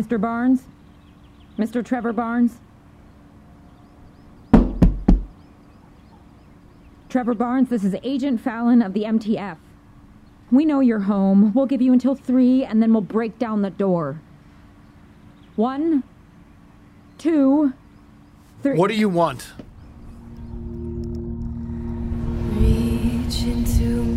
Mr. Barnes? Mr. Trevor Barnes? Trevor Barnes, this is Agent Fallon of the MTF. We know you're home. We'll give you until three, and then we'll break down the door. One, two, three. What do you want? Reach into